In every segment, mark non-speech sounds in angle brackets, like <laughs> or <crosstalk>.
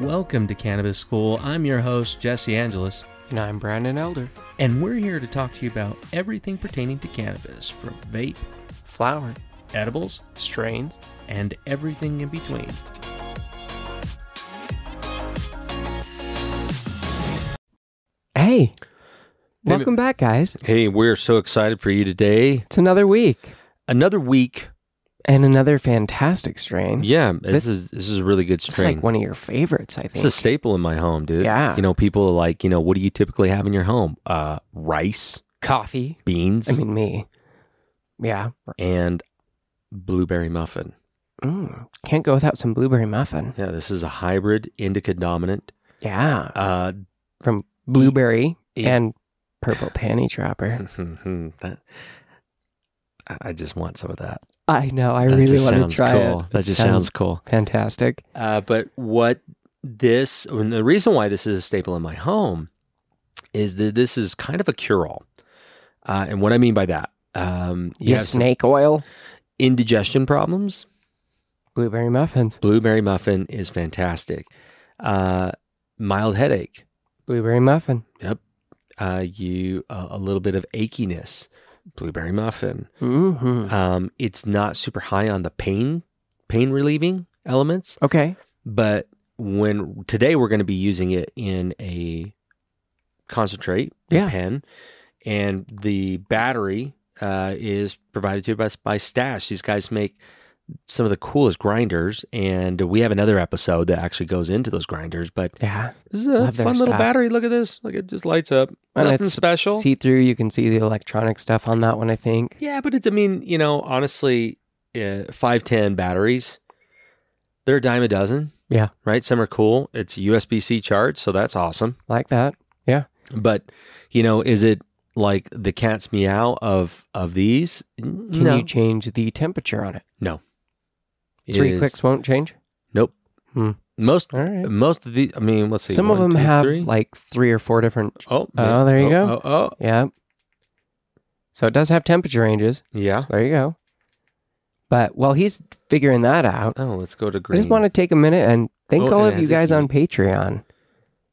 welcome to Cannabis School. I'm your host, Jesse Angelus, And I'm Brandon Elder. and we're here to talk to you about everything pertaining to cannabis from vape, Flower, edibles, strains. and everything in between. Hey, welcome back, guys. Hey, we're so excited for you today. It's another week Another week. And another fantastic strain. Yeah, this, This- is this is a really good It's strain. like one of your favorites, I think. it's a staple in my home, dude. Yeah. You know, people are like, you know, what do you typically have in your home? Uh, rice, Coffee. beans, I mean, me. Yeah. and blueberry muffin. Mm, can't go without some blueberry muffin. Yeah, this is a hybrid indica dominant. Yeah. Uh, From blueberry e- and purple panty dropper. <laughs> that, I just want some of that. I know. I That really want to try cool. it. That It just sounds cool. fantastic. Uh, but what this, and the reason why this is a staple in my home is that this is kind of a cure all. Uh, and what I mean by that, um, you Yeah, snake oil, indigestion problems. blueberry muffins, Blueberry muffin is fantastic. Uh, mild headache. blueberry muffin. Yep. Uh, you uh, a little bit of achiness. Blueberry muffin. hmm Um, it's not super high on the pain pain relieving elements. Okay. but when today we're going to be using it in a concentrate a pen and the battery uh, is provided to us by stash these guys make some of the coolest grinders and we have another episode that actually goes into those grinders but Yeah. this is a fun little stuff. battery look at this like it just lights up And nothing special See through. You can see the electronic stuff on that one. I think. yeah but it's i mean you know honestly uh, 510 batteries they're a dime a dozen Yeah. right some are cool it's usb-c charge so that's awesome Like that. Yeah. But you know, is it like the cat's meow of of these? Can no, you change the temperature on it? It Three is- clicks won't change. Nope. Hmm. Most right. most of the. I mean, let's see. Some of them two, have three. like three or four different. Oh, Oh, there you oh, go. Oh, oh, Yeah. So it does have temperature ranges. yeah. There you go. But while he's figuring that out, Oh, let's go to I just want to take a minute and thank Oh, all of you guys on Patreon.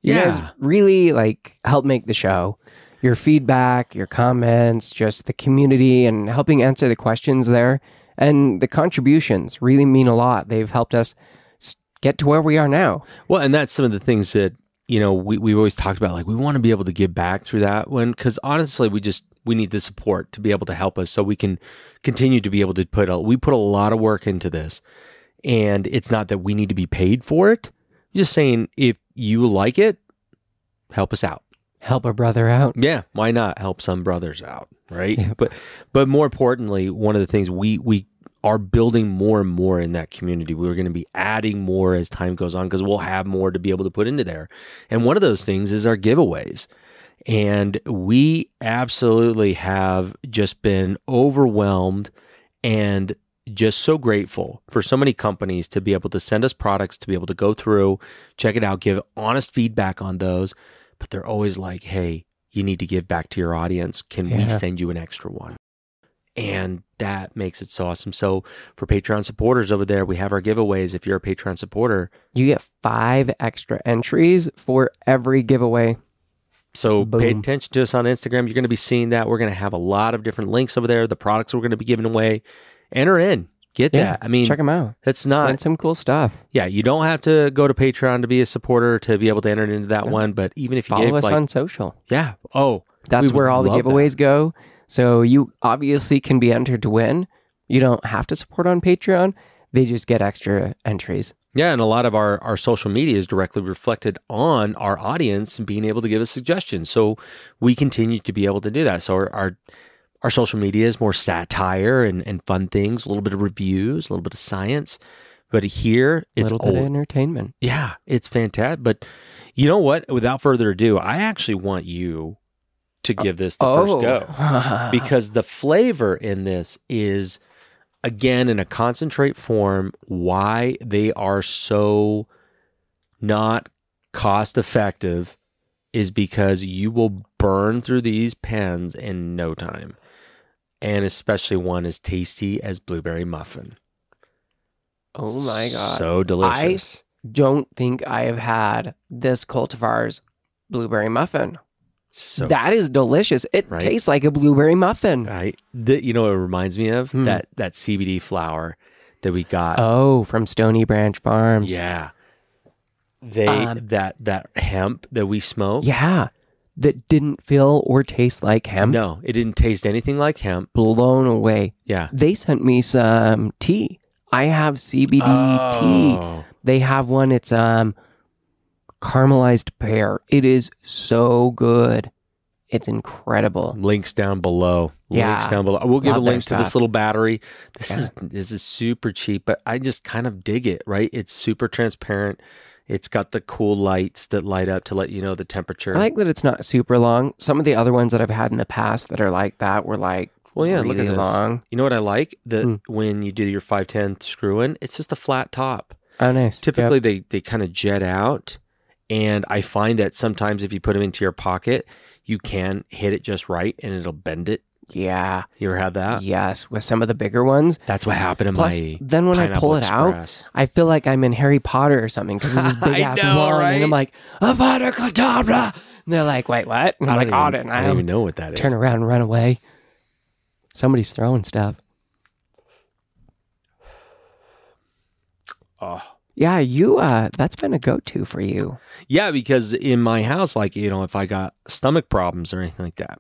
You Yeah. guys really like help make the show. Your feedback, your comments, just the community and helping answer the questions there. And the contributions really mean a lot. They've helped us get to where we are now. Well, and that's some of the things that you know we we've always talked about. Like we want to be able to give back through that one because honestly, we just we need the support to be able to help us so we can continue to be able to put a we put a lot of work into this, and it's not that we need to be paid for it. Just saying, if you like it, help us out. Help a brother out. Yeah, why not help some brothers out, right? Yep. But but more importantly, one of the things we we are building more and more in that community. We're going to be adding more as time goes on because we'll have more to be able to put into there. And one of those things is our giveaways. And we absolutely have just been overwhelmed and just so grateful for so many companies to be able to send us products to be able to go through, check it out, give honest feedback on those. But they're always like, hey, you need to give back to your audience. Can we send you an extra one? And that makes it so awesome. So for Patreon supporters over there, we have our giveaways. If you're a Patreon supporter, You get five extra entries for every giveaway. So pay attention to us on Instagram. You're going to be seeing that. We're going to have a lot of different links over there. The products we're going to be giving away. Enter in. Get Yeah, that. I mean, Check them out. Learn not. some cool stuff. Yeah, you don't have to go to Patreon to be a supporter to be able to enter into that Yeah. one. But even if you Follow gave us like, on social. yeah, oh, That's where all the love that. giveaways go. So you obviously can be entered to win. You don't have to support on Patreon. They just get extra entries. Yeah, and a lot of our, our social media is directly reflected on our audience and being able to give us suggestions. So we continue to be able to do that. So our our, our social media is more satire and, and fun things, a little bit of reviews, a little bit of science. But here A it's little bit of entertainment. Yeah, it's fantastic. But you know what? Without further ado, I actually want you to oh, give this the first go Oh. <laughs> because the flavor in this is again in a concentrate form why they are so not cost effective is because you will burn through these pens in no time and especially one as tasty as blueberry muffin oh my god. so delicious I don't think I have had this cultivar's blueberry muffin. So that is delicious. It Right? tastes like a blueberry muffin. right, the, you know, what it reminds me of Hmm. that that CBD flower that we got. Oh, from Stony Branch Farms. yeah, they Um, that that hemp that we smoked. Yeah. That didn't feel or taste like hemp. no, it didn't taste anything like hemp. Blown away. Yeah, They sent me some tea. I have CBD tea. Oh. They have one. It's um caramelized pear. It is so good. It's incredible. Links down below. Yeah. Links down below. We'll give a Love their link to this little battery. This Yeah. is this is super cheap, but I just kind of dig it, right? It's super transparent. It's got the cool lights that light up to let you know the temperature. I like that it's not super long. Some of the other ones that I've had in the past that are like that were like well, yeah, really look at this. long. You know what I like? That Hmm. when you do your 510 screw in, it's just a flat top. Oh, nice. Typically, they, they kind of jet out. And I find that sometimes if you put them into your pocket, you can hit it just right and it'll bend it. Yeah. You ever had that? Yes. With some of the bigger ones. That's what happened in Plus, my then when I Pineapple pull it out, I feel like I'm in Harry Potter or something because it's this <laughs> big I ass know, right? and I'm like Avada Kedavra, and they're like, "Wait, what?" And I'm I like, "Oh, even, didn't I?" don't even know what that is. Turn around and run away. Somebody's throwing stuff. Oh. Yeah, you. Uh, that's been a go-to for you. Yeah, because in my house, like, you know, if I got stomach problems or anything like that,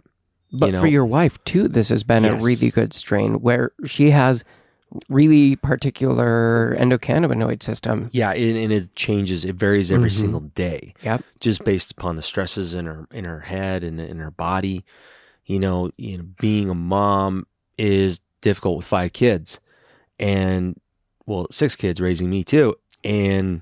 But you know, for your wife too, this has been Yes. a really good strain where she has really particular endocannabinoid system. yeah, and, and it changes. It varies every Mhm. single day. Yep. just based upon the stresses in her in her head and in her body. You know, you know, being a mom is difficult with five kids, and well, six kids raising me too, and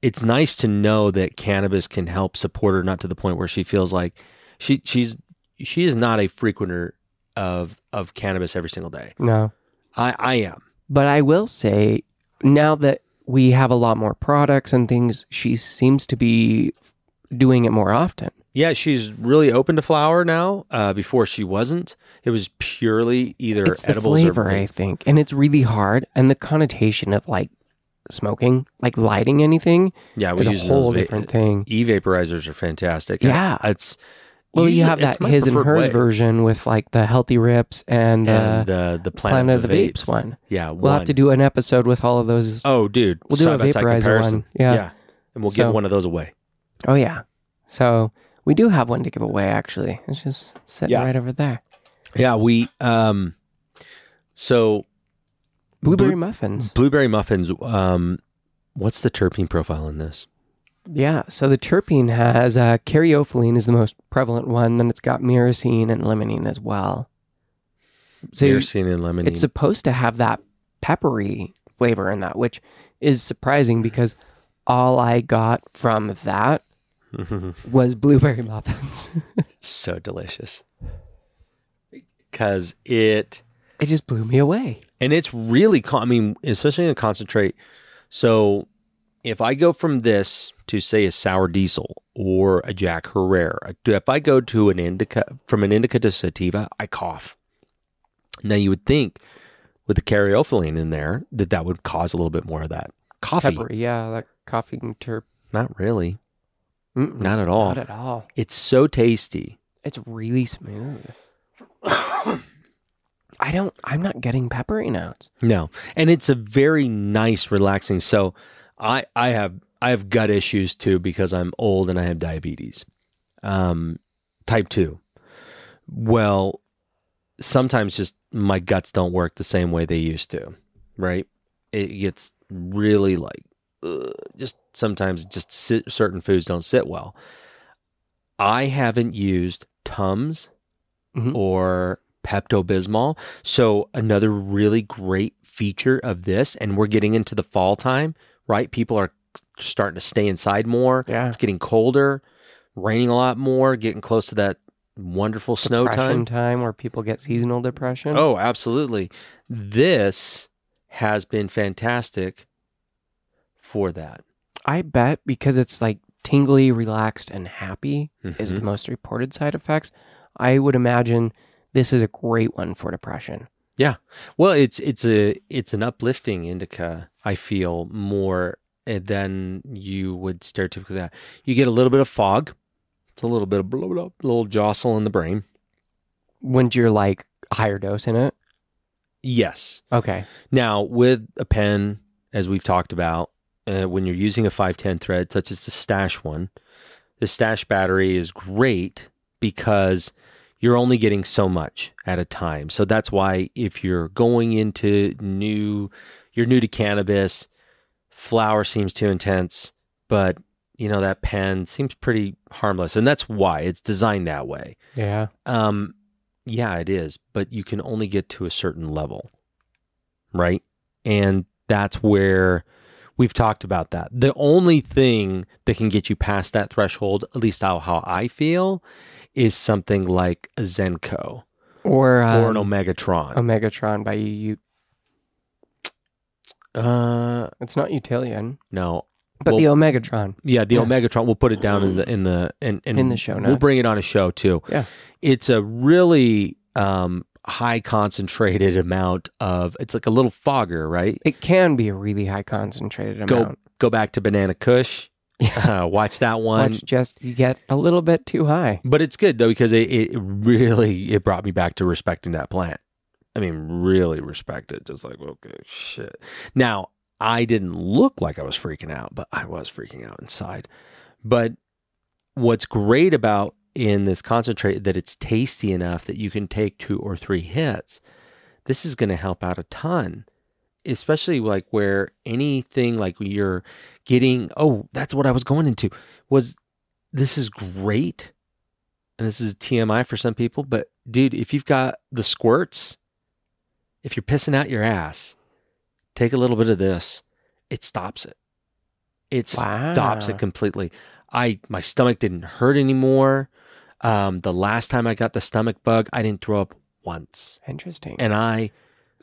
it's nice to know that cannabis can help support her, not to the point where she feels like she she's she is not a frequenter of of cannabis every single day. No. I I am. But I will say now that we have a lot more products and things, she seems to be doing it more often. Yeah, she's really open to flower now. Uh, before she wasn't. It was purely either it's the edibles flavor, or I think, and it's really hard. And the connotation of like smoking, like lighting anything, Yeah, we is a whole va- different thing. E vaporizers are fantastic. Yeah. it's Well, you have that his and hers way. version with like the healthy rips and, and uh, uh, the Planet, Planet, of the Vapes, one. Yeah, We'll have to do an episode with all of those. Oh, dude, We'll do a vaporizer comparison. one. Yeah. and we'll So- give one of those away. Oh yeah. So we do have one to give away. Actually, it's just sitting Yeah. right over there. Yeah, we um, so Blueberry Blue- muffins. blueberry muffins. Um, what's the terpene profile in this? Yeah. So the terpene has uh, caryophyllene is the most prevalent one. Then it's got myrcene and limonene as well. So Myrcene and lemon. it's supposed to have that peppery flavor in that, which is surprising because all I got from that <laughs> was blueberry muffins. <laughs> so delicious because it it just blew me away. and it's really con- i mean especially in a concentrate so if i go from this to say a sour diesel or a jack herer if i go to an indica from an indica to sativa i cough now you would think with the caryophyllene in there that that would cause a little bit more of that coffee Peppery, yeah, that coughing terp. not really Mm-mm, not at all Not at all. it's so tasty It's really smooth. <coughs> I don't. I'm not getting peppery notes. No, and it's a very nice, relaxing. So, I I have I have gut issues too because I'm old and I have diabetes, um, type two. Well, sometimes just my guts don't work the same way they used to. Right? It gets really like just sometimes just sit, certain foods don't sit well. I haven't used Tums Mhm. or Pepto Bismol. So, another really great feature of this, and we're getting into the fall time, right? People are starting to stay inside more. Yeah. It's getting colder, raining a lot more, getting close to that wonderful snow Depression time. time where people get seasonal depression. Oh, absolutely. This has been fantastic for that. I bet because it's like tingly, relaxed, and happy is Mhm. the most reported side effects. I would imagine this is a great one for depression. Well, it's it's a it's an uplifting indica. I feel more than you would stereotypically that you get a little bit of fog. It's a little bit of blah, blah, little jostle in the brain. Wouldn't you're like higher dose in it? Yes. Okay. Now, with a pen, as we've talked about, uh, when you're using a 510 thread, such as the Stash one, the Stash battery is great because you're only getting so much at a time. So that's why if you're going into new, you're new to cannabis, flower seems too intense, but you know that pen seems pretty harmless, and that's why it's designed that way. Yeah. Um, yeah, it is, but you can only get to a certain level, right? And that's where we've talked about that. The only thing that can get you past that threshold, at least how, how I feel, is something like a Zenko Or um, or an Omegatron. Omegatron by you. uh, It's not Utilian, no, but Well- the Omegatron. yeah, the Yeah. Omegatron. We'll put it down in the in the in, and In the show Notes. We'll bring it on a show too. Yeah. it's a really um, high concentrated amount of. It's like a little fogger, right? It can be a really high concentrated Go amount. go back to Banana Kush. Yeah. <laughs> Uh, watch that one. Watch just you get a little bit too high. But it's good though because it, it really it brought me back to respecting that plant. I mean, really respect it. Just like okay, shit. Now I didn't look like I was freaking out, but I was freaking out inside. But what's great about in this concentrate that it's tasty enough that you can take two or three hits. This is going to help out a ton, especially like where anything like you're getting. Oh, that's what I was going into. Was this is great and this is TMI for some people, but dude, if you've got the squirts, if you're pissing out your ass, take a little bit of this. It stops it. It stops it completely. I my stomach didn't hurt anymore. Um, the last time I got the stomach bug, I didn't throw up once, Interesting. and I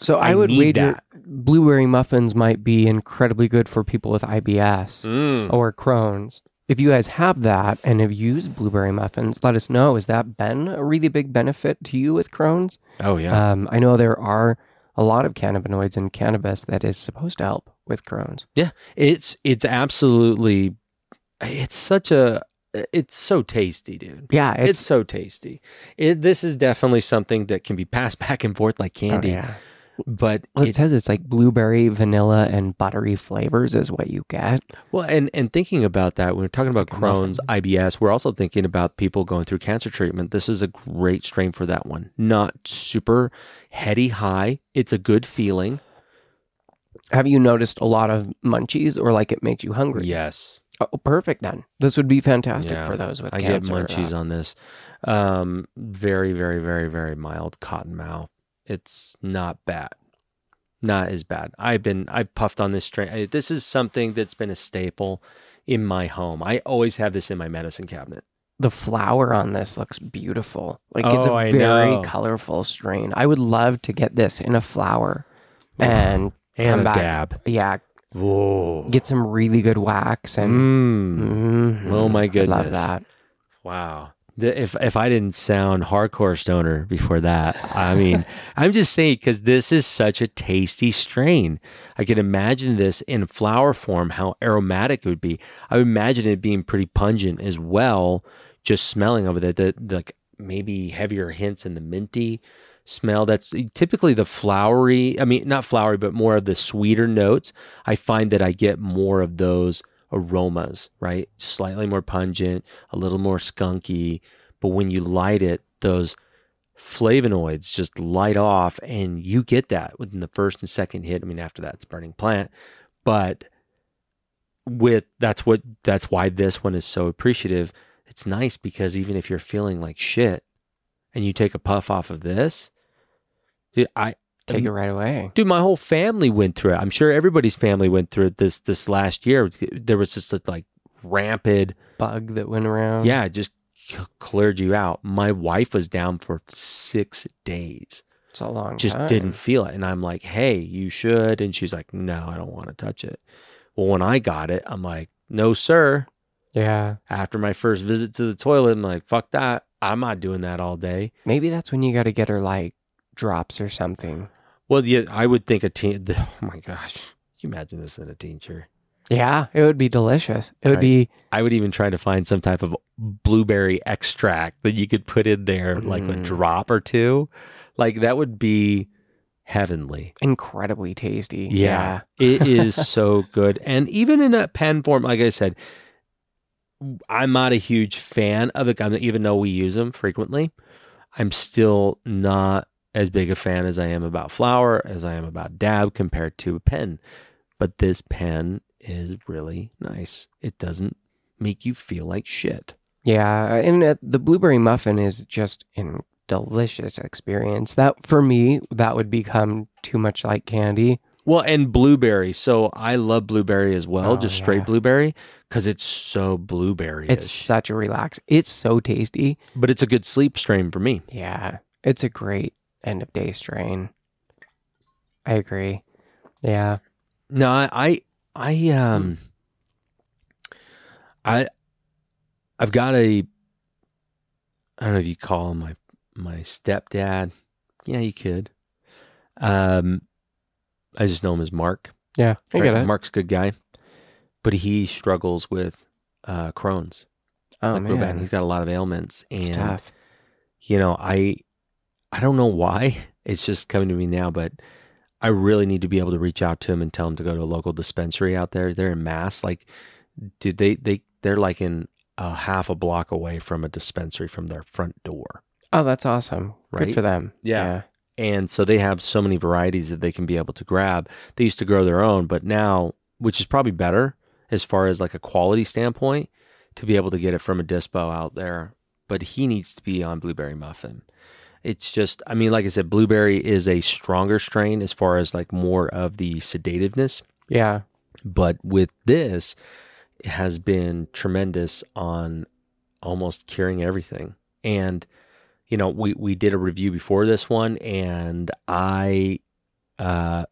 so I, I would wager that. blueberry muffins might be incredibly good for people with IBS Mm. or Crohn's. If you guys have that and have used blueberry muffins, let us know. Has that been a really big benefit to you with Crohn's? oh yeah, Um, I know there are a lot of cannabinoids in cannabis that is supposed to help with Crohn's. Yeah, it's it's absolutely it's such a it's so tasty, dude. Yeah, It's, it's, so tasty. It, this is definitely something that can be passed <laughs> back and forth like oh, candy, yeah. But Well, it, it, says it's like blueberry, vanilla, and buttery flavors is what you get. well, and and thinking about that when we're talking about. Crohn's, IBS, we're also thinking about people going through cancer treatment. This is a great strain for that one. Not super heady high. It's a good feeling. Have you noticed a lot of munchies or like it makes you hungry? Yes. Oh, perfect then. This would be fantastic Yeah, for those with I cancer. I get munchies on this. Um, very, very, very, very mild cotton mouth. It's not bad. Not as bad. I've been I've puffed on this strain. This is something that's been a staple in my home. I always have this in my medicine cabinet. the flower on this looks beautiful. Like it's Oh, a I very know. colorful strain. I would love to get this in a flower and And come a back. dab. Yeah, Whoa. get some really good wax and Mm. Mhm. Oh, my I goodness. love that. Wow. The- If if I didn't sound hardcore stoner before that, I mean, <laughs> I'm just saying because this is such a tasty strain. I can imagine this in flower form, how aromatic it would be. I would imagine it being pretty pungent as well, just smelling of it. The, the like maybe heavier hints in the minty smell. That's typically the flowery. I mean, not flowery, but more of the sweeter notes. I find that I get more of those aromas, right? Slightly more pungent, a little more skunky. But when you light it, those flavonoids just light off and you get that within the first and second hit. I mean, after that, it's burning plant. But with that's what that's why this one is so appreciative. It's nice because even if you're feeling like shit and you take a puff off of this, dude, I Take um, it right away. dude my whole family went through it. I'm sure everybody's family went through it this this last year. There was just a, like rampant Bug that went around. yeah it just cleared you out. My wife was down for six days. It's a long just time. didn't feel it. And i'm like hey you should. And she's like no i don't want to touch it. Well when i got it i'm like no sir. Yeah. after my first visit to the toilet i'm like fuck that. I'm not doing that all day. Maybe that's when you got to get her like drops or something. well yeah i would think a teen <laughs> oh my gosh Can you imagine this in a tincture Yeah, it would be delicious. It would Right. be I would even try to find some type of blueberry extract that you could put in there, like a Mm. drop or two. Like that would be heavenly. incredibly tasty. Yeah, it is <laughs> so good. And even in a pen form, like I said, I'm not a huge fan of the gum, even though we use them frequently. I'm still not as big a fan as I am about flour, as I am about dab compared to a pen. But this pen is really nice. It doesn't make you feel like shit. Yeah, and uh, the blueberry muffin is just a delicious experience. That for me, that would become too much like candy. Well, and blueberry. So I love blueberry as well, Oh, just straight yeah. blueberry, because it's so blueberry. It's such a relax. It's so tasty. but it's a good sleep strain for me. Yeah, it's a great end of day strain. I agree. Yeah. No, I, I, um, I, I've got a. I don't know if you call him my my stepdad. Yeah, you could. Um, I just know him as Mark. Yeah, I right? get it. Mark's a good guy, but he struggles with uh, Crohn's. oh like man, He's got a lot of ailments, and you know, I I don't know why. It's just coming to me now, but I really need to be able to reach out to him and tell him to go to a local dispensary out there. They're in Mass. Like, dude, they they they're like in a half a block away from a dispensary from their front door. Oh, that's awesome. Right? Good for them. Yeah. And so they have so many varieties that they can be able to grab. They used to grow their own, but now, which is probably better as far as like a quality standpoint, to be able to get it from a dispo out there. But he needs to be on blueberry muffin. It's just, I mean, like I said, blueberry is a stronger strain as far as like more of the sedativeness. Yeah. But with this, it has been tremendous on almost curing everything. And you know, we we did a review before this one, and I, uh,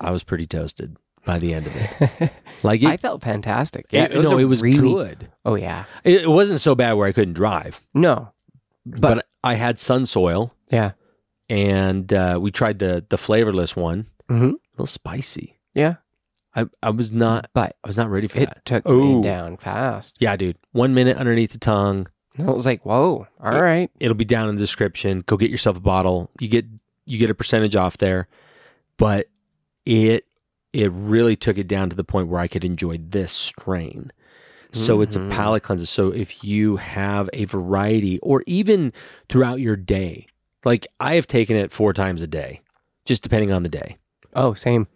I was pretty toasted by the end of it. <laughs> Like it, I felt fantastic. Yeah, it- no, it was really- good. Oh yeah. It, it wasn't so bad where I couldn't drive, No. but, But- I had Sunsoil, Yeah. and uh, we tried the the flavorless one. hmm A little spicy. Yeah. I I was not But I was not ready for it that. took Ooh. me down fast. Yeah, dude. One minute underneath the tongue. And I was like, whoa, all right. it'll be down in the description. Go get yourself a bottle. You get you get a percentage off there. But it it really took it down to the point where I could enjoy this strain. So it's a Mhm. palate cleanser. So if you have a variety or even throughout your day, like I have taken it four times a day, just depending on the day. Oh, same.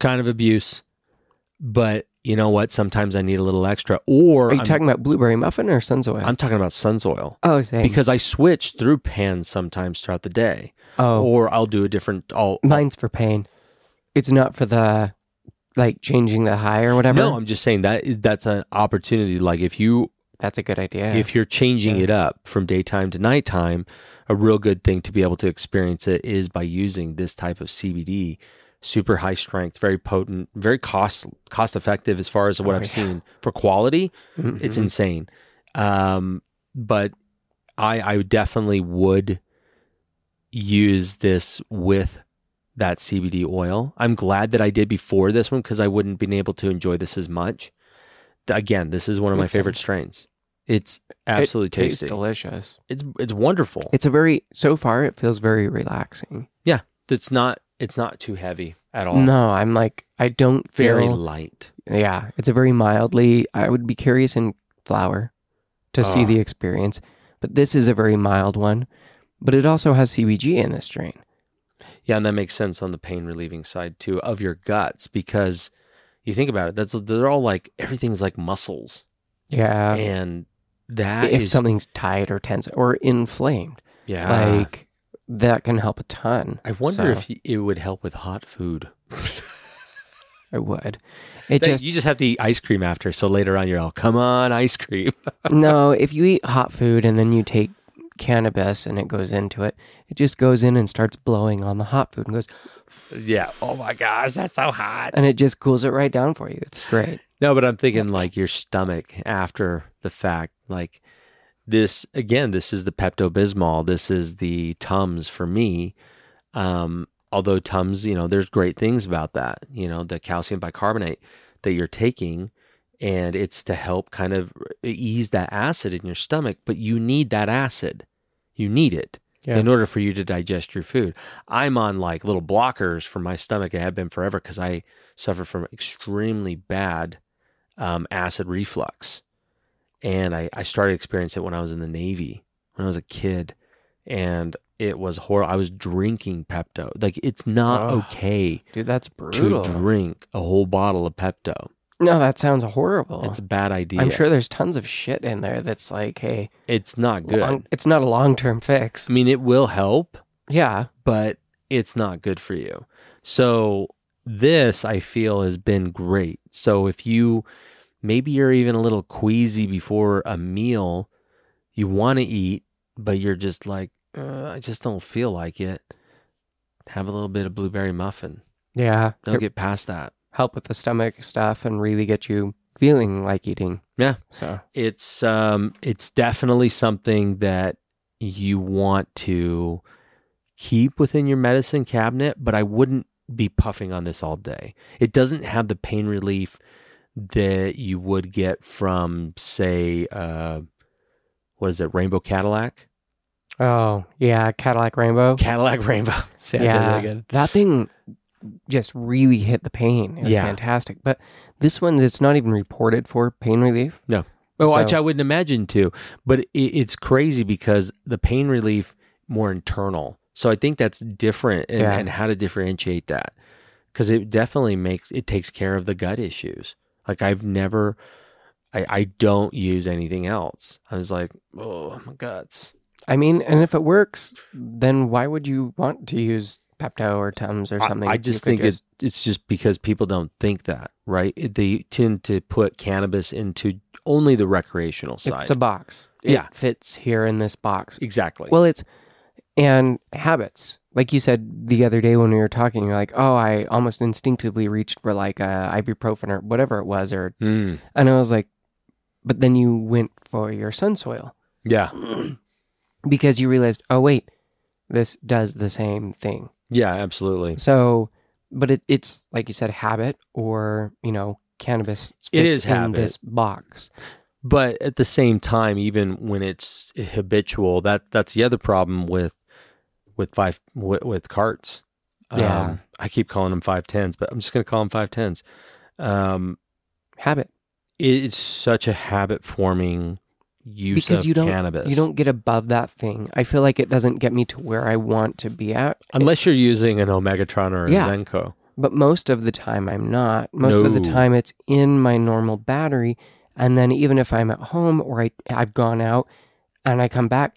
Kind of abuse. But you know what? Sometimes I need a little extra. Or Are you I'm, talking about blueberry muffin or sunsoil? I'm talking about Sunsoil. oh, same. Because I switch through pans sometimes throughout the day. oh, or I'll do a different. I'll, mine's for pain. It's not for the like changing the high or whatever. no, I'm just saying that that's an opportunity. Like if you That's a good idea. if you're changing Yeah. it up from daytime to nighttime, a real good thing to be able to experience it is by using this type of CBD. Super high strength, very potent, very cost cost effective as far as what Oh, I've yeah. seen for quality. Mhm. It's insane. Um, but I I definitely would use this with that CBD oil. I'm glad that I did before this one because I wouldn't been able to enjoy this as much. Again, this is one of my favorite strains. It's It absolutely tastes tasty. delicious. It's it's wonderful. It's a very so far it feels very relaxing. Yeah, it's not it's not too heavy at all. No, I'm like I don't Very feel. light. Yeah, it's a very mildly. I would be curious in flower to see Ah. the experience, but this is a very mild one. But it also has CBG in this strain. Yeah, and that makes sense on the pain relieving side too of your guts because you think about it, that's they're all like everything's like muscles. Yeah, and that if is- something's tight or tense or inflamed, yeah. like that can help a ton. I wonder So, if it would help with hot food. <laughs> it would. It That- just you just have to eat ice cream after, so later on you're all, come on, ice cream. <laughs> no. If you eat hot food and then you take cannabis and it goes into it, it just goes in and starts blowing on the hot food and goes, yeah. Oh my gosh, that's so hot. and it just cools it right down for you. It's great. No, but I'm thinking like your stomach after the fact, like this again. This is the Pepto Bismol. This is the Tums for me. Um, although Tums, you know, there's great things about that. You know, the calcium bicarbonate. that you're taking and it's to help kind of ease that acid in your stomach, but you need that acid. You need it Yeah. in order for you to digest your food. I'm on like little blockers for my stomach. I have been forever because I suffer from extremely bad um, acid reflux. And I, I started experiencing it when I was in the Navy, when I was a kid. And it was horrible. I was drinking Pepto. Like, it's not Ugh. okay Dude, that's brutal. to drink a whole bottle of Pepto. No, that sounds horrible. It's a bad idea. I'm sure there's tons of shit in there that's like, hey, it's not good. long- it's not a long term fix. I mean, it will help, Yeah. but it's not good for you. So this I feel has been great. So if you maybe you're even a little queasy before a meal, you want to eat, but you're just like, uh, I just don't feel like it. Have a little bit of blueberry muffin. Yeah. They'll It get past that. Help with the stomach stuff and really get you feeling like eating. Yeah. So, It's um it's definitely something that you want to keep within your medicine cabinet, but I wouldn't be puffing on this all day. It doesn't have the pain relief that you would get from say uh what is it, Rainbow Cadillac? oh, yeah. Cadillac Rainbow. Cadillac Rainbow. <laughs> See, I did that yeah. That thing just really hit the pain. It was Yeah. fantastic. But this one, it's not even reported for pain relief. No. which So- I wouldn't imagine too. But it, it's crazy because the pain relief more internal. So I think that's different and, Yeah. and how to differentiate that. Because it definitely makes it takes care of the gut issues. Like I've never I, I don't use anything else. I was like, oh my guts. I mean, and if it works, then why would you want to use Pepto or Tums or something? I, You just think it, it's just because people don't think that, right? They tend to put cannabis into only the recreational side. It's a box. It Yeah. fits here in this box. exactly. Well, it's and habits. Like you said the other day when we were talking, you're like, "Oh, I almost instinctively reached for like a ibuprofen or whatever it was," or Mm, and I was like, "But then you went for your Sunsoil yeah. <clears throat> because you realized, oh wait, this does the same thing." Yeah, absolutely. So, but it, it's like you said, habit or you know, cannabis. It is in habit. This box. But at the same time, even when it's habitual, that that's the other problem with with five with, with carts. Yeah. Um, I keep calling them five tens, but I'm just going to call them five tens. Um, Habit it's such a habit forming use because you don't cannabis. you don't get above that thing. I feel like it doesn't get me to where I want to be at. unless you're using an Omegatron or a Yeah. Zenko. But most of the time, I'm not. Most of the time, it's in my normal battery. And then, even if I'm at home or I, I've gone out and I come back,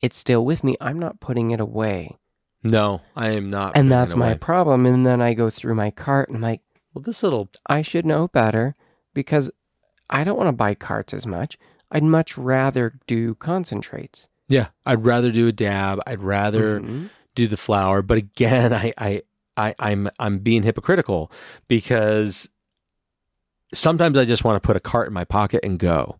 it's still with me. I'm not putting it away. No, I am not. And that's my problem. And then I go through my cart and I'm like, well. This little I should know better because I don't want to buy carts as much. I'd much rather do concentrates. yeah, I'd rather do a dab. I'd rather. Mhm. do the flower. But again, <laughs> I, I, I, I'm, I'm being hypocritical because sometimes I just want to put a cart in my pocket and go.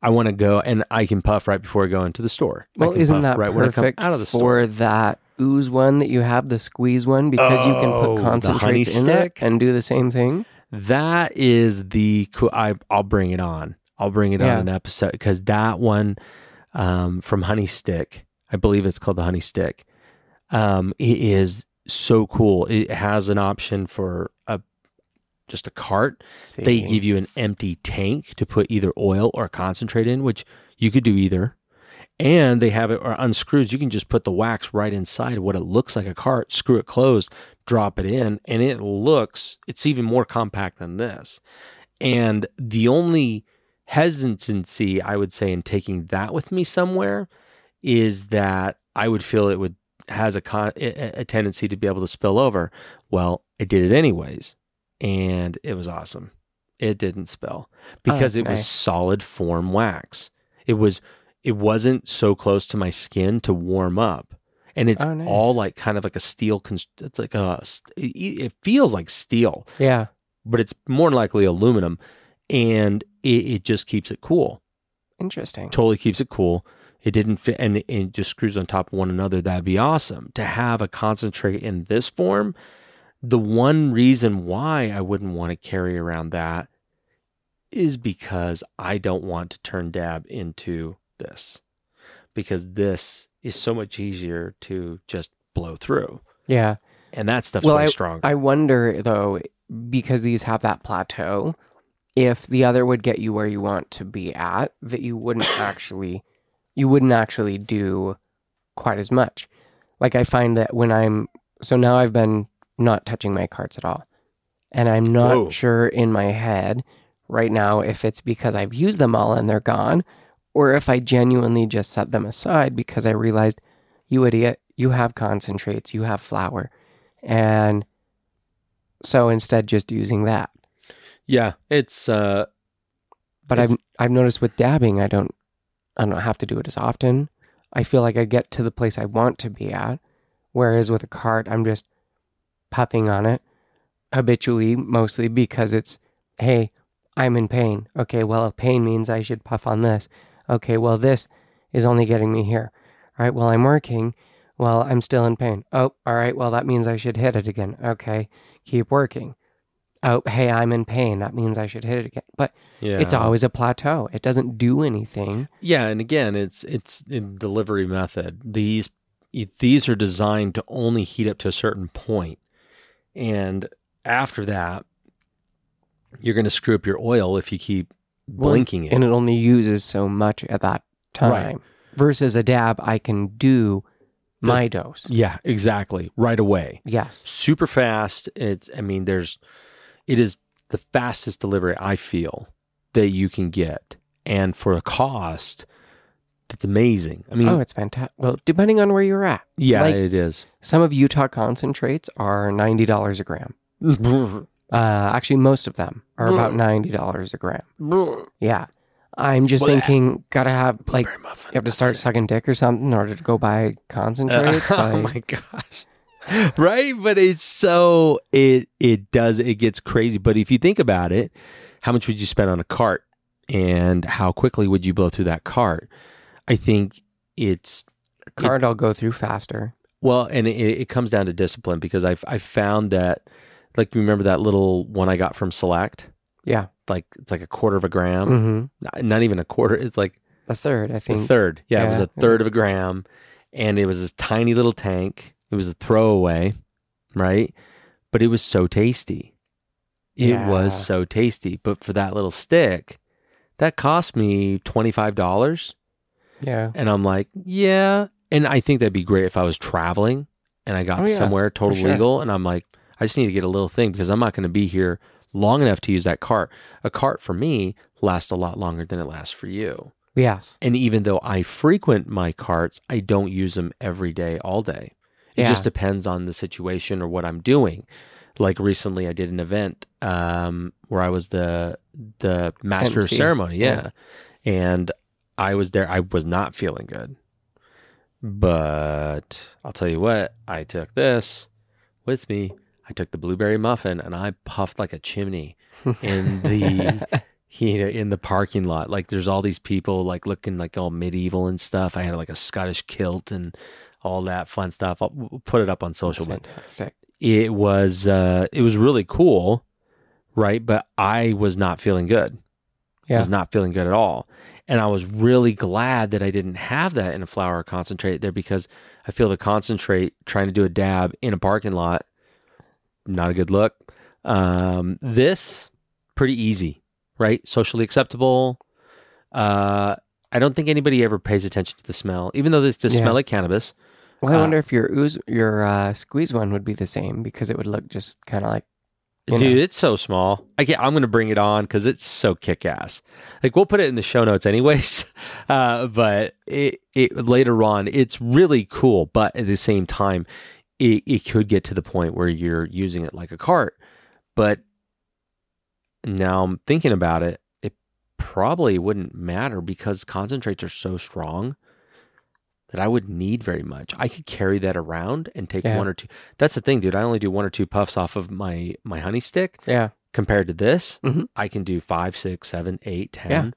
I want to go and I can puff right before I go into the store. Well, isn't that right when I come perfect out of the for store? that ooze one that you have, the squeeze one, because you can Oh, put concentrates in stick? and do the same thing? That is the cool. I, I'll bring it on. I'll bring it Yeah. on an episode because that one um, from Honey Stick, I believe it's called the Honey Stick. Um, it is so cool. It has an option for a just a cart. They give you an empty tank to put either oil or concentrate in, which you could do either. And they have it or unscrews. You can just put the wax right inside what it looks like a cart, screw it closed, drop it in, and it looks it's even more compact than this. And the only hesitancy I would say in taking that with me somewhere is that I would feel it would has a con, a tendency to be able to spill over. Well, I did it anyways, and it was awesome. It didn't spill because that's it was solid form wax. It was it wasn't so close to my skin to warm up. And it's Oh, nice. all like kind of like a steel. Const- it's like a. It feels like steel, Yeah. but it's more likely aluminum, and it, it just keeps it cool. Interesting. Totally keeps it cool. It didn't fit, and it, it just screws on top of one another. That'd be awesome to have a concentrate in this form. The one reason why I wouldn't want to carry around that is because I don't want to turn dab into this. Because this is so much easier to just blow through. Yeah. And that stuff's Well, way stronger. I wonder though, because these have that plateau, if the other would get you where you want to be at, that you wouldn't <coughs> actually, you wouldn't actually do quite as much. Like I find that when I'm so now I've been not touching my carts at all, and I'm not Whoa. sure in my head right now if it's because I've used them all and they're gone, or if I genuinely just set them aside because I realized, you idiot, you have concentrates, you have flour, and so instead just using that. Yeah, it's uh But It's- I've I've noticed with dabbing, I don't I don't have to do it as often. I feel like I get to the place I want to be at, whereas with a cart, I'm just puffing on it habitually, mostly because it's hey, I'm in pain. Okay, well, pain means I should puff on this. Okay, well, this is only getting me here. All right, well, I'm working. Well, I'm still in pain. Oh, all right, well, that means I should hit it again. Okay, keep working. Oh, hey, I'm in pain. That means I should hit it again. But yeah. it's always a plateau. It doesn't do anything. Yeah, and again, it's it's in delivery method. These these are designed to only heat up to a certain point, and after that, you're going to screw up your oil if you keep Well, blinking it. And it only uses so much at that time. Right. Versus a dab, I can do The- my dose. yeah, exactly, right away. Yes. Super fast. It's I mean, there's it is the fastest delivery I feel that you can get, and for a cost, that's amazing. I mean, oh, it's fantastic. Well, depending on where you're at. yeah, like- it is. Some of Utah concentrates are $90 a gram. <laughs> Uh, actually, most of them are about $90 a gram. Yeah. I'm just thinking, gotta have, like, you have to start sucking dick or something in order to go buy <laughs> concentrates. oh like, my gosh. <laughs> Right? But it's so it it does it gets crazy. But if you think about it, how much would you spend on a cart? And how quickly would you blow through that cart? I think it's card I'll go through faster. well, and it, it comes down to discipline because I've I found that like remember that little one I got from Select? Yeah. Like it's like a quarter of a gram. hmm Not, not even a quarter. It's like A third, I think. a third. Yeah, it was a third of a gram, and it was this tiny little tank. It was a throwaway, right? But it was so tasty. It Yeah. was so tasty. But for that little stick, that cost me twenty five dollars, Yeah. and I'm like, yeah. And I think that'd be great if I was traveling and I got Oh, yeah, somewhere total sure. legal, and I'm like, I just need to get a little thing because I'm not going to be here long enough to use that cart. A cart for me lasts a lot longer than it lasts for you. Yes. And even though I frequent my carts, I don't use them every day, all day. It Yeah. just depends on the situation or what I'm doing. Like recently, I did an event um, where I was the the master of ceremony, yeah. yeah. and I was there. I was not feeling good, but I'll tell you what. I took this with me. I took the blueberry muffin and I puffed like a chimney in the <laughs> you know, in the parking lot. Like there's all these people like looking like all medieval and stuff. I had like a Scottish kilt and all that fun stuff. I'll we'll put it up on social. That's fantastic. it was uh it was really cool, right? But I was not feeling good. I Yeah. was not feeling good at all. And I was really glad that I didn't have that in a flower concentrate there because I feel the concentrate trying to do a dab in a parking lot, not a good look. Um, this pretty easy, right? Socially acceptable. Uh, I don't think anybody ever pays attention to the smell, even though this does Yeah. smell like cannabis. Well, I Uh, wonder if your ooze, your uh, squeeze one would be the same because it would look just kind of like Dude, know. it's so small. I can't, I'm going to bring it on because it's so kick ass. Like we'll put it in the show notes anyways. <laughs> Uh, but it, it later on, it's really cool. But at the same time, it, it could get to the point where you're using it like a cart. But now I'm thinking about it, it probably wouldn't matter because concentrates are so strong that I would need very much. I could carry that around and take Yeah. one or two. That's the thing, dude. I only do one or two puffs off of my my honey stick yeah, compared to this. Mhm. I can do five, six, seven, eight, ten. Yeah.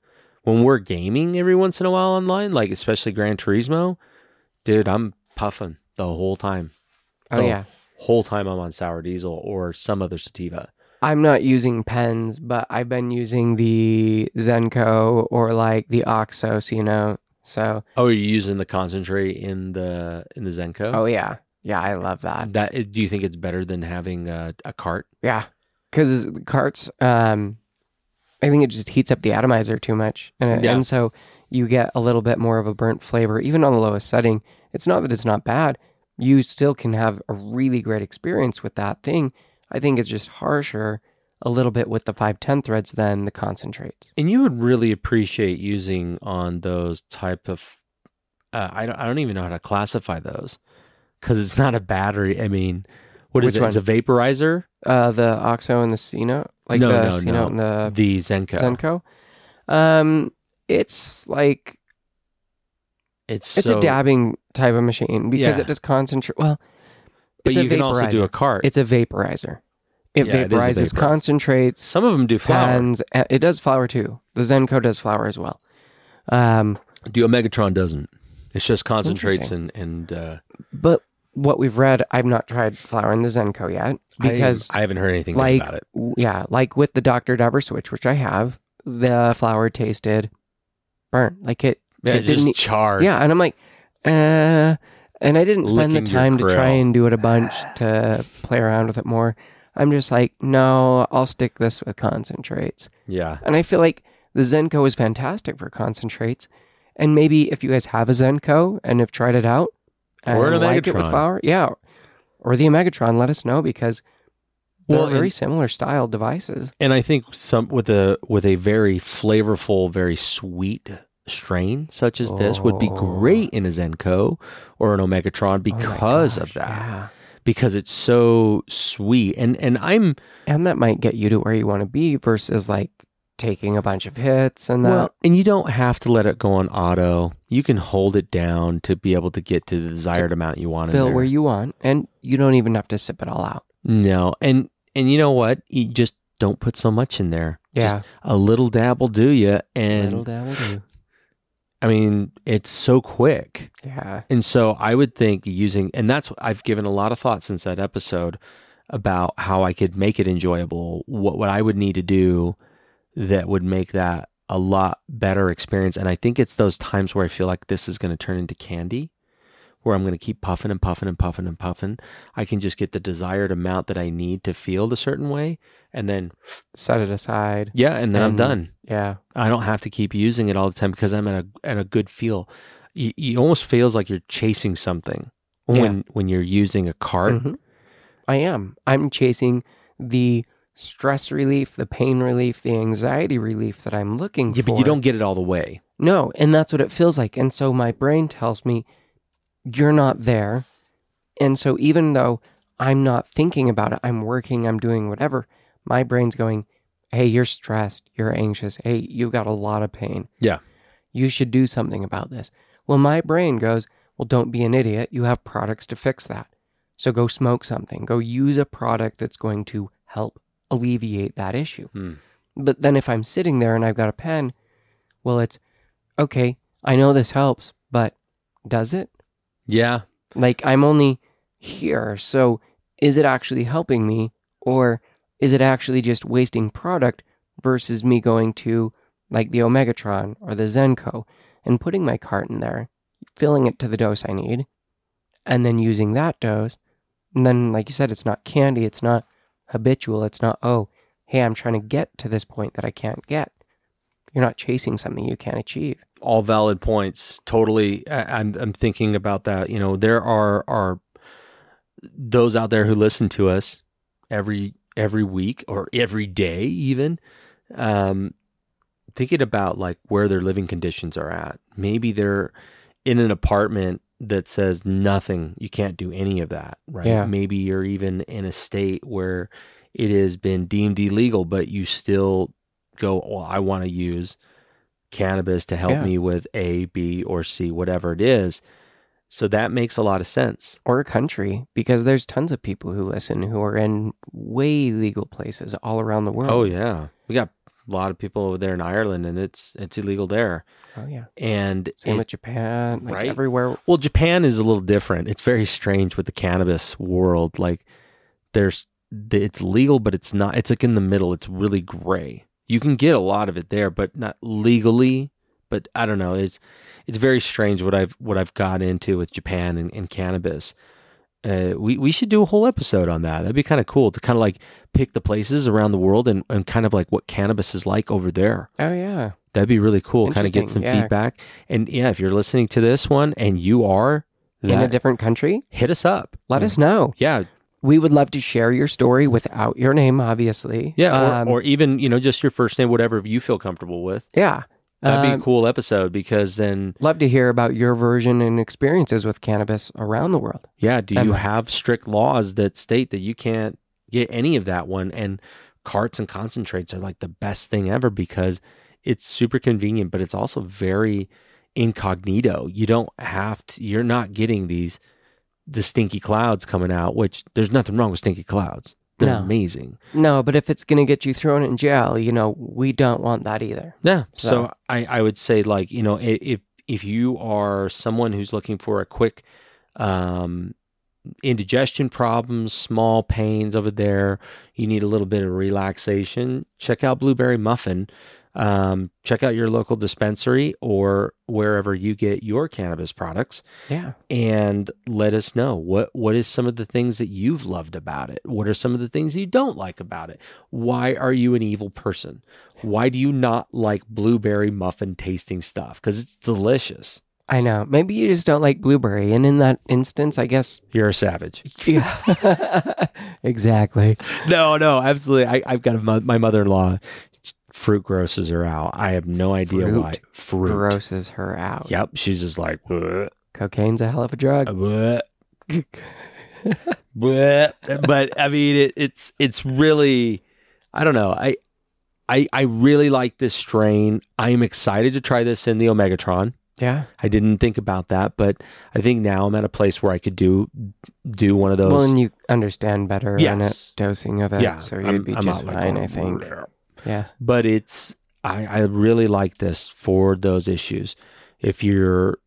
When we're gaming every once in a while online, like especially Gran Turismo, dude, I'm puffing the whole time. oh yeah, whole time I'm on sour diesel or some other sativa. I'm not using pens, but I've been using the Zenko or like the Oxos, you know. So, Oh, are you using the concentrate in the in the Zenko? oh yeah, yeah, I love that. That is- do you think it's better than having a, a cart? Yeah, because carts, um, I think it just heats up the atomizer too much, and it, Yeah. and so you get a little bit more of a burnt flavor, even on the lowest setting. It's not that it's not bad; you still can have a really great experience with that thing. I think it's just harsher a little bit with the five ten threads than the concentrates. And you would really appreciate using on those type of. Uh, I don't. I don't even know how to classify those because it's not a battery. I mean, what is Which it? It's a vaporizer. Uh, the Oxo and the Sino, like No, the no, Sino no. and the the Zenko. Zenko. Um, it's like It's it's so, a dabbing type of machine because Yeah. it does concentrate. Well, but a you can also do a cart. It's a vaporizer. It Yeah, it is a vaporizes vaporizer. concentrates, Some of them do flour. uh, It does flour too. The Zenko does flour as well. Um, The Omegatron doesn't. It's just concentrates and and uh, but what we've read, I've not tried flour in the Zenko yet because, I, I haven't heard anything like, about it. w- yeah, like with the Dr. Dabber switch, which I have, the flour tasted burnt. Like it, Yeah, it it's just didn't e- charred. yeah. And I'm like, uh, and I didn't spend the time to try and do it a bunch to <sighs> play around with it more. I'm just like, no, I'll stick this with concentrates. yeah. And I feel like the Zenko is fantastic for concentrates. And maybe if you guys have a Zenko and have tried it out and Or an like it with flour, yeah, or the Omegatron, let us know because they're Well, very and- similar style devices. And I think some with a with a very flavorful, very sweet strain such as this would be Oh. great in a Zenko or an Omegatron Oh because of that. yeah. Because it's so sweet. And and I'm And that might get you to where you want to be versus like taking a bunch of hits and that. well, and you don't have to let it go on auto. You can hold it down to be able to get to the desired amount you want fill there. where you want, and you don't even have to sip it all out. no, and and you know what? You just don't put so much in there. Just Yeah, a little dab will do you. And little dabble do. I mean, it's so quick. Yeah, And so I would think using, and that's I've given a lot of thought since that episode about how I could make it enjoyable, what, what I would need to do that would make that a lot better experience. And I think it's those times where I feel like this is going to turn into candy, where I'm going to keep puffing and puffing and puffing and puffing. I can just get the desired amount that I need to feel the certain way. And then, set it aside. yeah, and then I'm done. Yeah, I don't have to keep using it all the time because I'm at a at a good feel. It, you almost feels like you're chasing something when when you're using a cart. Mhm. I am. I'm chasing the stress relief, the pain relief, the anxiety relief that I'm looking Yeah, for. Yeah, but you don't get it all the way. No, and that's what it feels like. And so my brain tells me, you're not there. And so even though I'm not thinking about it, I'm working, I'm doing whatever, my brain's going, hey, you're stressed, you're anxious, hey, you've got a lot of pain. Yeah. You should do something about this. Well, my brain goes, well, don't be an idiot. You have products to fix that. So go smoke something, go use a product that's going to help alleviate that issue. Hmm. But then if I'm sitting there and I've got a pen, well, it's okay, I know this helps, but does it? Yeah, Like I'm only here. So is it actually helping me or is it actually just wasting product versus me going to like the Omegatron or the Zenko and putting my cart in there, filling it to the dose I need, and then using that dose. And then, like you said, it's not candy, it's not habitual, it's not, oh, hey, I'm trying to get to this point that I can't get. You're not chasing something you can't achieve. all valid points. Totally, I, I'm I'm thinking about that. You know, there are are those out there who listen to us every every week or every day, even. Um, thinking about like where their living conditions are at. Maybe they're in an apartment that says nothing. You can't do any of that, right? Yeah. Maybe you're even in a state where it has been deemed illegal, but you still go, well, I want to use cannabis to help Yeah. me with A, B, or C, whatever it is. So that makes a lot of sense. or a country because there's tons of people who listen who are in way legal places all around the oh, world. Oh yeah, we got a lot of people over there in Ireland, and it's it's illegal there. Oh yeah. And Same it- with Japan, like Right? everywhere. well, Japan is a little different. It's very strange with the cannabis world. Like, there's it's legal, but it's not. It's like in the middle. It's really gray. You can get a lot of it there, but not legally. But I don't know. It's it's very strange what I've what I've got into with Japan and, and cannabis. Uh, we we should do a whole episode on that. That'd be kind of cool to kind of like pick the places around the world and, and kind of like what cannabis is like over there. Oh yeah. That'd be really cool. Kind of get some yeah. feedback. And yeah, if you're listening to this one and you are In a different country, hit us up. let us know. Yeah, We would love to share your story without your name, obviously. yeah, or, Um, or even you know just your first name, whatever you feel comfortable with. yeah. That'd be Um, a cool episode because then, Love to hear about your version and experiences with cannabis around the world. yeah, do you um, have strict laws that state that you can't get any of that one? And carts and concentrates are like the best thing ever because it's super convenient, but it's also very incognito. You don't have to. You're not getting these the stinky clouds coming out, which there's nothing wrong with stinky clouds. They're No. amazing. No, but if it's going to get you thrown in jail, you know, we don't want that either. Yeah. So, So- I, I would say like, you know, if if you are someone who's looking for a quick um indigestion problems, small pains over there, you need a little bit of relaxation, check out Blueberry Muffin. Um, check out your local dispensary or wherever you get your cannabis products Yeah. and let us know what what is some of the things that you've loved about it what are some of the things you don't like about it why are you an evil person why do you not like blueberry muffin tasting stuff because it's delicious I know. Maybe you just don't like blueberry. And in that instance, I guess. you're a savage <laughs> Yeah. <laughs> exactly. <laughs> no no absolutely I, i've got a, my mother-in-law fruit grosses her out i have no idea Fruit why fruit Grosses her out. yep she's just like "Bleh, Cocaine's a hell of a drug. <laughs> bleh." <laughs> Bleh. but I mean, it, it's it's really, I don't know. I, I I really like this strain. I am excited to try this in the Omegatron. yeah. I didn't think about that, but I think now I'm at a place where I could do do one of those. Well, and you understand better Yes. it, dosing of it. yeah, So you'd I'm- be I'm just like, fine, "Oh, I think. bleh." Yeah. But it's I I really like this for those issues. If you're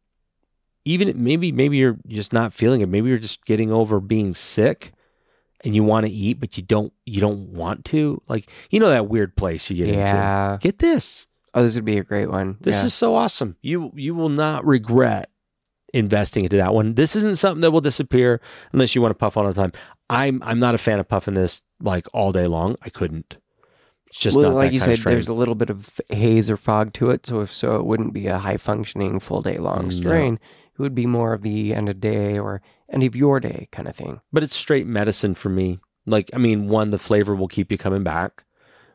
even maybe maybe you're just not feeling it. Maybe you're just getting over being sick and you want to eat but you don't you don't want to. Like you know that weird place you get into. Get this. Oh, this would be a great one. This yeah. is so awesome. You you will not regret investing into that one. This isn't something that will disappear unless you want to puff all the time. I'm I'm not a fan of puffing this like all day long. I couldn't. It's just well, not like you said, there's a little bit of haze or fog to it. So if so, it wouldn't be a high functioning full day long mm, No. strain. It would be more of the end of day or end of your day kind of thing. but it's straight medicine for me. Like, I mean, one, the flavor will keep you coming back,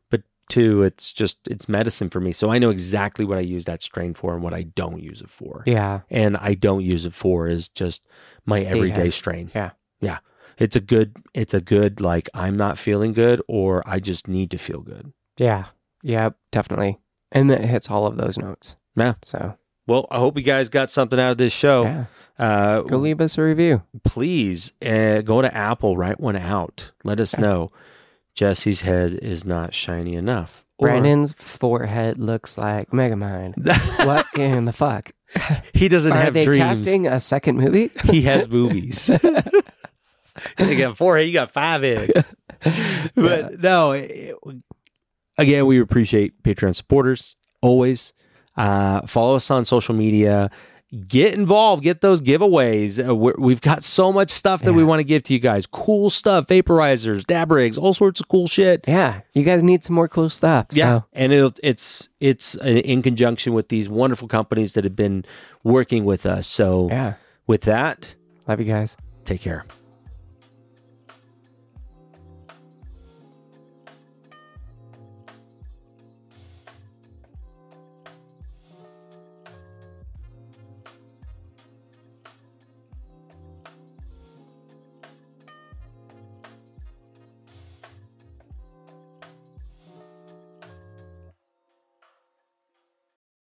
but two, it's just it's medicine for me. So I know exactly what I use that strain for and what I don't use it for. Yeah. And I don't use it for is just my everyday Daytime. strain. Yeah. yeah. It's a good. It's a good like I'm not feeling good or I just need to feel good. Yeah. Yeah, definitely. And it hits all of those notes. Yeah. So, Well, I hope you guys got something out of this show. yeah. Uh, Go leave us a review. please uh, go to Apple, write one out. Let us Yeah. know Jesse's head is not shiny enough. Or- Brandon's forehead looks like Megamind. <laughs> what in the fuck? he doesn't Are have they dreams. casting a second movie? He has movies. <laughs> <laughs> you got forehead, you got five in. <laughs> But no, it- again, we appreciate Patreon supporters always. Uh, follow us on social media. Get involved. Get those giveaways. Uh, we're, we've got so much stuff that we want to give to you guys. Cool stuff, vaporizers, dab rigs, all sorts of cool shit. Yeah, you guys need some more cool stuff. Yeah, and it'll, it's it's in conjunction with these wonderful companies that have been working with us. So yeah. with that, Love you guys. take care.